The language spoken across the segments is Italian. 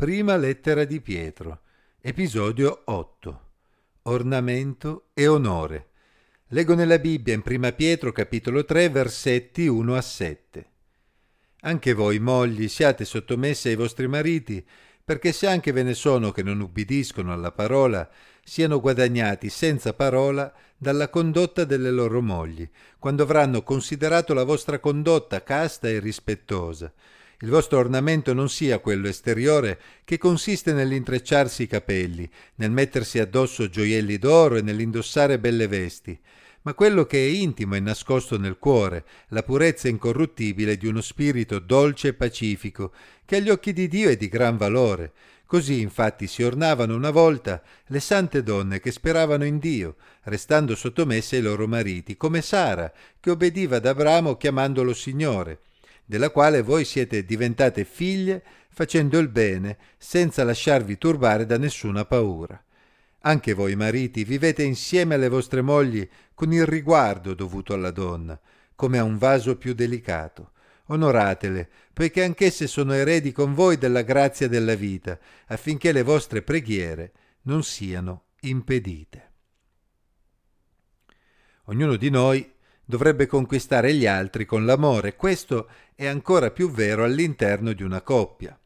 Prima lettera di Pietro, episodio 8. Ornamento e onore. Leggo nella Bibbia in Prima Pietro capitolo 3 versetti 1 a 7. Anche voi, mogli, siate sottomesse ai vostri mariti, perché se anche ve ne sono che non ubbidiscono alla parola, siano guadagnati senza parola dalla condotta delle loro mogli, quando avranno considerato la vostra condotta casta e rispettosa il vostro ornamento non sia quello esteriore che consiste nell'intrecciarsi i capelli, nel mettersi addosso gioielli d'oro e nell'indossare belle vesti, ma quello che è intimo e nascosto nel cuore, la purezza incorruttibile di uno spirito dolce e pacifico, che agli occhi di Dio è di gran valore. Così infatti si ornavano una volta le sante donne che speravano in Dio, restando sottomesse ai loro mariti, come Sara, che obbediva ad Abramo chiamandolo Signore della quale voi siete diventate figlie facendo il bene senza lasciarvi turbare da nessuna paura. Anche voi mariti vivete insieme alle vostre mogli con il riguardo dovuto alla donna, come a un vaso più delicato. Onoratele, poiché anch'esse sono eredi con voi della grazia della vita, affinché le vostre preghiere non siano impedite. Ognuno di noi dovrebbe conquistare gli altri con l'amore. Questo è ancora più vero all'interno di una coppia.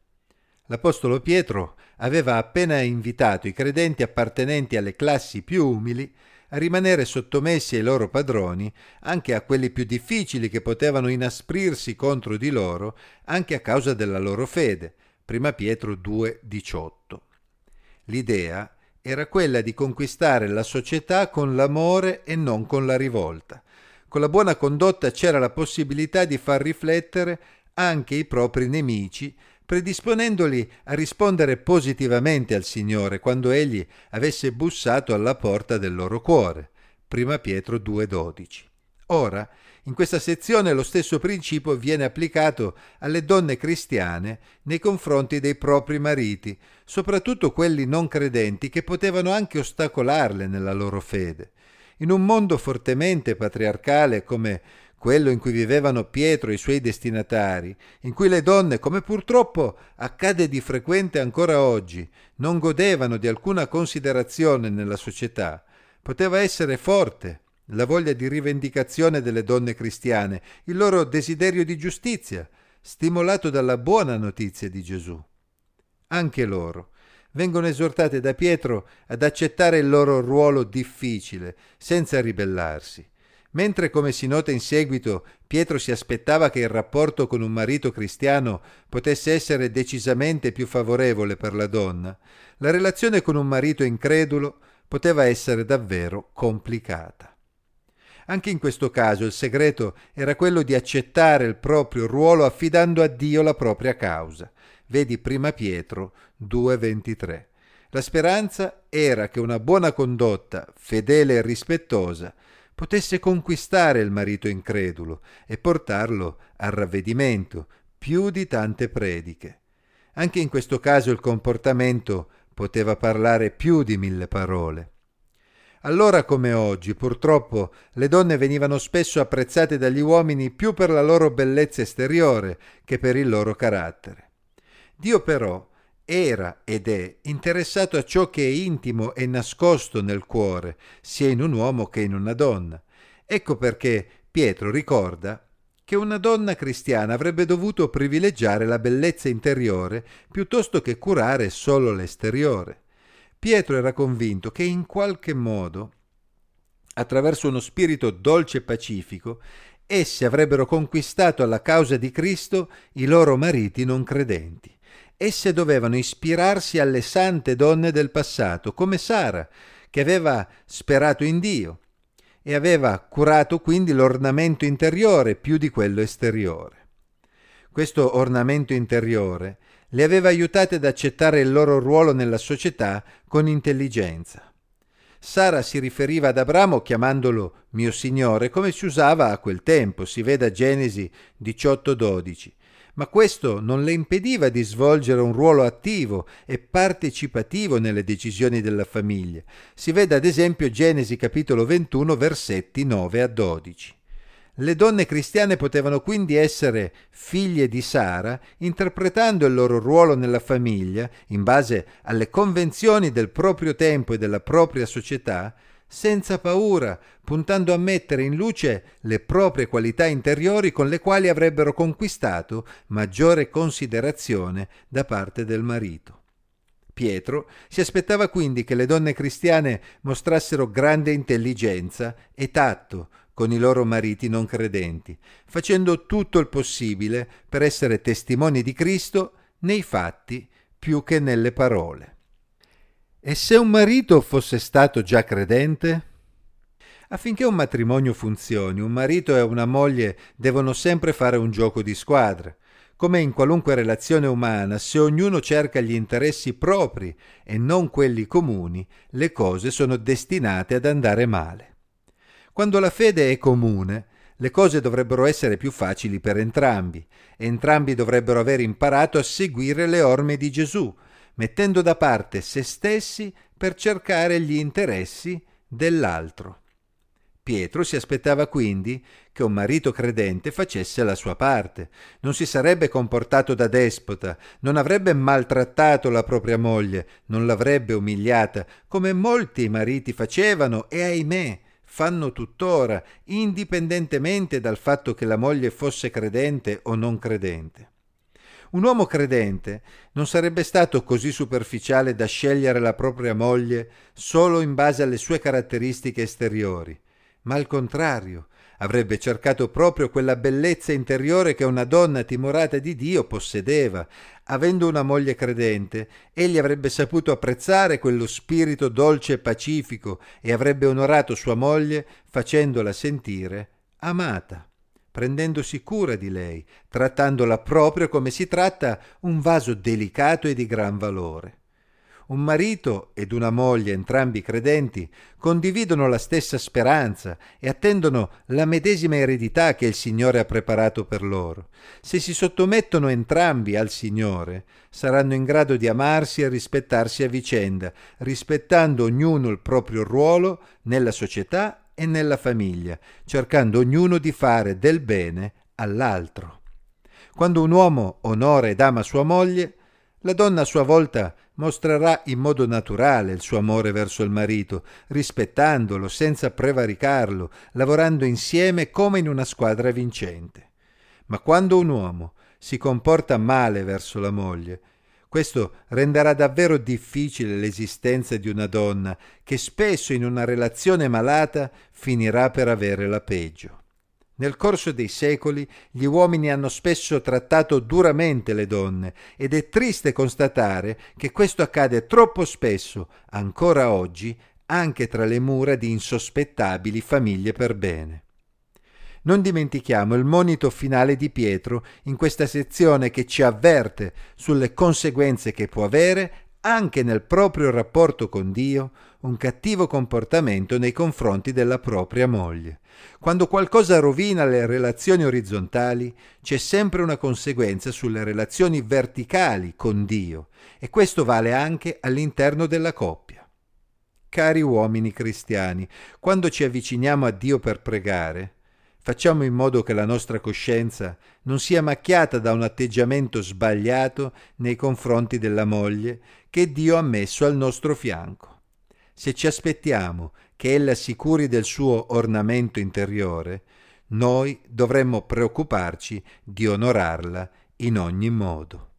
L'Apostolo Pietro aveva appena invitato i credenti appartenenti alle classi più umili a rimanere sottomessi ai loro padroni, anche a quelli più difficili che potevano inasprirsi contro di loro, anche a causa della loro fede. Prima Pietro 2,18. L'idea era quella di conquistare la società con l'amore e non con la rivolta. Con la buona condotta c'era la possibilità di far riflettere anche i propri nemici, predisponendoli a rispondere positivamente al Signore quando egli avesse bussato alla porta del loro cuore. Prima Pietro 2,12. Ora, in questa sezione lo stesso principio viene applicato alle donne cristiane nei confronti dei propri mariti, soprattutto quelli non credenti che potevano anche ostacolarle nella loro fede. In un mondo fortemente patriarcale come quello in cui vivevano Pietro e i suoi destinatari, in cui le donne, come purtroppo accade di frequente ancora oggi, non godevano di alcuna considerazione nella società, poteva essere forte la voglia di rivendicazione delle donne cristiane, il loro desiderio di giustizia, stimolato dalla buona notizia di Gesù. Anche loro, vengono esortate da Pietro ad accettare il loro ruolo difficile, senza ribellarsi. Mentre, come si nota in seguito, Pietro si aspettava che il rapporto con un marito cristiano potesse essere decisamente più favorevole per la donna, la relazione con un marito incredulo poteva essere davvero complicata. Anche in questo caso il segreto era quello di accettare il proprio ruolo affidando a Dio la propria causa. Vedi prima Pietro 2,23. La speranza era che una buona condotta, fedele e rispettosa, potesse conquistare il marito incredulo e portarlo al ravvedimento, più di tante prediche. Anche in questo caso il comportamento poteva parlare più di mille parole. Allora come oggi, purtroppo, le donne venivano spesso apprezzate dagli uomini più per la loro bellezza esteriore che per il loro carattere. Dio però era ed è interessato a ciò che è intimo e nascosto nel cuore, sia in un uomo che in una donna. Ecco perché Pietro ricorda che una donna cristiana avrebbe dovuto privilegiare la bellezza interiore piuttosto che curare solo l'esteriore. Pietro era convinto che in qualche modo, attraverso uno spirito dolce e pacifico, essi avrebbero conquistato alla causa di Cristo i loro mariti non credenti. Esse dovevano ispirarsi alle sante donne del passato, come Sara, che aveva sperato in Dio e aveva curato quindi l'ornamento interiore più di quello esteriore. Questo ornamento interiore le aveva aiutate ad accettare il loro ruolo nella società con intelligenza. Sara si riferiva ad Abramo chiamandolo mio signore come si usava a quel tempo, si veda Genesi 18:12 ma questo non le impediva di svolgere un ruolo attivo e partecipativo nelle decisioni della famiglia. Si vede ad esempio Genesi capitolo 21 versetti 9 a 12. Le donne cristiane potevano quindi essere figlie di Sara, interpretando il loro ruolo nella famiglia, in base alle convenzioni del proprio tempo e della propria società, senza paura, puntando a mettere in luce le proprie qualità interiori con le quali avrebbero conquistato maggiore considerazione da parte del marito. Pietro si aspettava quindi che le donne cristiane mostrassero grande intelligenza e tatto con i loro mariti non credenti, facendo tutto il possibile per essere testimoni di Cristo nei fatti più che nelle parole. E se un marito fosse stato già credente? Affinché un matrimonio funzioni, un marito e una moglie devono sempre fare un gioco di squadra. Come in qualunque relazione umana, se ognuno cerca gli interessi propri e non quelli comuni, le cose sono destinate ad andare male. Quando la fede è comune, le cose dovrebbero essere più facili per entrambi. Entrambi dovrebbero aver imparato a seguire le orme di Gesù, mettendo da parte se stessi per cercare gli interessi dell'altro. Pietro si aspettava quindi che un marito credente facesse la sua parte, non si sarebbe comportato da despota, non avrebbe maltrattato la propria moglie, non l'avrebbe umiliata, come molti mariti facevano e ahimè fanno tuttora, indipendentemente dal fatto che la moglie fosse credente o non credente. Un uomo credente non sarebbe stato così superficiale da scegliere la propria moglie solo in base alle sue caratteristiche esteriori, ma al contrario, avrebbe cercato proprio quella bellezza interiore che una donna timorata di Dio possedeva. Avendo una moglie credente, egli avrebbe saputo apprezzare quello spirito dolce e pacifico e avrebbe onorato sua moglie facendola sentire amata, prendendosi cura di lei, trattandola proprio come si tratta un vaso delicato e di gran valore. Un marito ed una moglie, entrambi credenti, condividono la stessa speranza e attendono la medesima eredità che il Signore ha preparato per loro. Se si sottomettono entrambi al Signore, saranno in grado di amarsi e rispettarsi a vicenda, rispettando ognuno il proprio ruolo nella società e nella famiglia, cercando ognuno di fare del bene all'altro. Quando un uomo onora ed ama sua moglie, la donna a sua volta mostrerà in modo naturale il suo amore verso il marito, rispettandolo senza prevaricarlo, lavorando insieme come in una squadra vincente. Ma quando un uomo si comporta male verso la moglie, questo renderà davvero difficile l'esistenza di una donna che spesso in una relazione malata finirà per avere la peggio. Nel corso dei secoli gli uomini hanno spesso trattato duramente le donne ed è triste constatare che questo accade troppo spesso, ancora oggi, anche tra le mura di insospettabili famiglie per bene. Non dimentichiamo il monito finale di Pietro in questa sezione che ci avverte sulle conseguenze che può avere anche nel proprio rapporto con Dio un cattivo comportamento nei confronti della propria moglie. Quando qualcosa rovina le relazioni orizzontali, c'è sempre una conseguenza sulle relazioni verticali con Dio e questo vale anche all'interno della coppia. Cari uomini cristiani, quando ci avviciniamo a Dio per pregare, Facciamo in modo che la nostra coscienza non sia macchiata da un atteggiamento sbagliato nei confronti della moglie che Dio ha messo al nostro fianco. Se ci aspettiamo che ella si curi del suo ornamento interiore, noi dovremmo preoccuparci di onorarla in ogni modo.